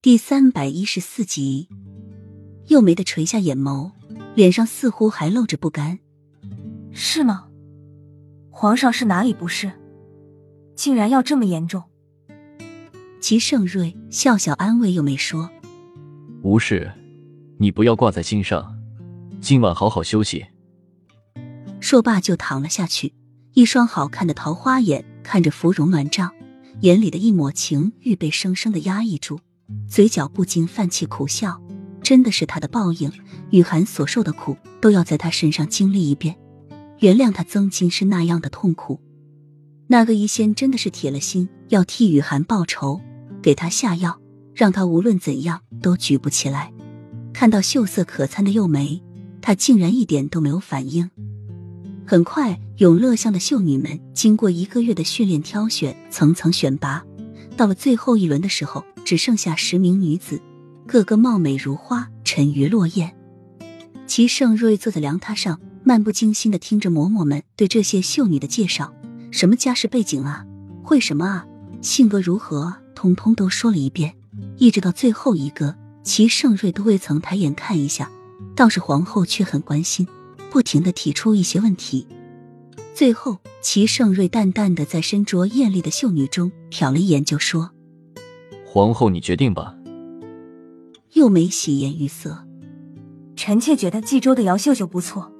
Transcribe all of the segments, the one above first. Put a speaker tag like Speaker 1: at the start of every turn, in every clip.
Speaker 1: 第三百一十四集，又没的垂下眼眸，脸上似乎还露着不甘。
Speaker 2: 是吗？皇上是哪里不适？竟然要这么严重？
Speaker 1: 齐盛瑞笑笑安慰又没说：“
Speaker 3: 无事，你不要挂在心上，今晚好好休息。”
Speaker 1: 说罢就躺了下去，一双好看的桃花眼看着芙蓉暖帐，眼里的一抹情欲被生生的压抑住。嘴角不禁泛起苦笑，真的是他的报应。雨涵所受的苦，都要在他身上经历一遍。原谅他曾经是那样的痛苦。那个医仙真的是铁了心要替雨涵报仇，给他下药，让他无论怎样都举不起来。看到秀色可餐的幼梅，他竟然一点都没有反应。很快，永乐巷的秀女们经过一个月的训练、挑选、层层选拔，到了最后一轮的时候。只剩下十名女子，个个貌美如花，沉鱼落雁。齐盛瑞坐在凉榻上，漫不经心的听着嬷嬷们对这些秀女的介绍，什么家世背景啊，会什么啊，性格如何，通通都说了一遍。一直到最后一个，齐盛瑞都未曾抬眼看一下，倒是皇后却很关心，不停的提出一些问题。最后，齐盛瑞淡淡的在身着艳丽的秀女中瞟了一眼，就说。
Speaker 3: 皇后，你决定吧。
Speaker 1: 又没喜颜于色，
Speaker 2: 臣妾觉得冀州的姚秀秀不错，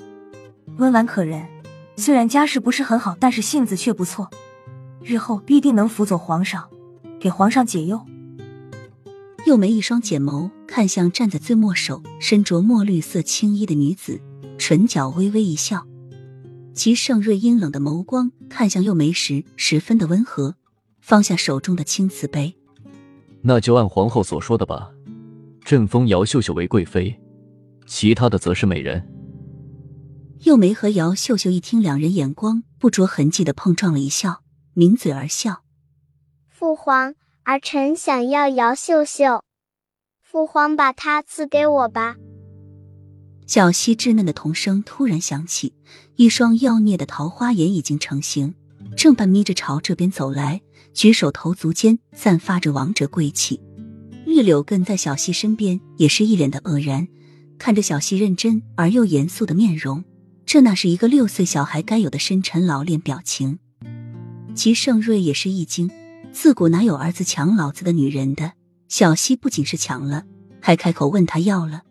Speaker 2: 温婉可人，虽然家世不是很好，但是性子却不错，日后必定能辅佐皇上，给皇上解忧。
Speaker 1: 又没一双剪眸看向站在最末首、身着墨绿色青衣的女子，唇角微微一笑。其盛瑞阴冷的眸光看向又梅时，十分的温和，放下手中的青瓷杯。
Speaker 3: 那就按皇后所说的吧，朕封姚秀秀为贵妃，其他的则是美人。
Speaker 1: 幼梅和姚秀秀一听，两人眼光不着痕迹的碰撞了一笑，抿嘴而笑。
Speaker 4: 父皇，儿臣想要姚秀秀，父皇把她赐给我吧。
Speaker 1: 小溪稚嫩的童声突然响起，一双妖孽的桃花眼已经成型，正半眯着朝这边走来。举手投足间散发着王者贵气，玉柳跟在小溪身边，也是一脸的愕然，看着小溪认真而又严肃的面容，这哪是一个六岁小孩该有的深沉老练表情？齐盛瑞也是一惊，自古哪有儿子抢老子的女人的？小溪不仅是抢了，还开口问他要了。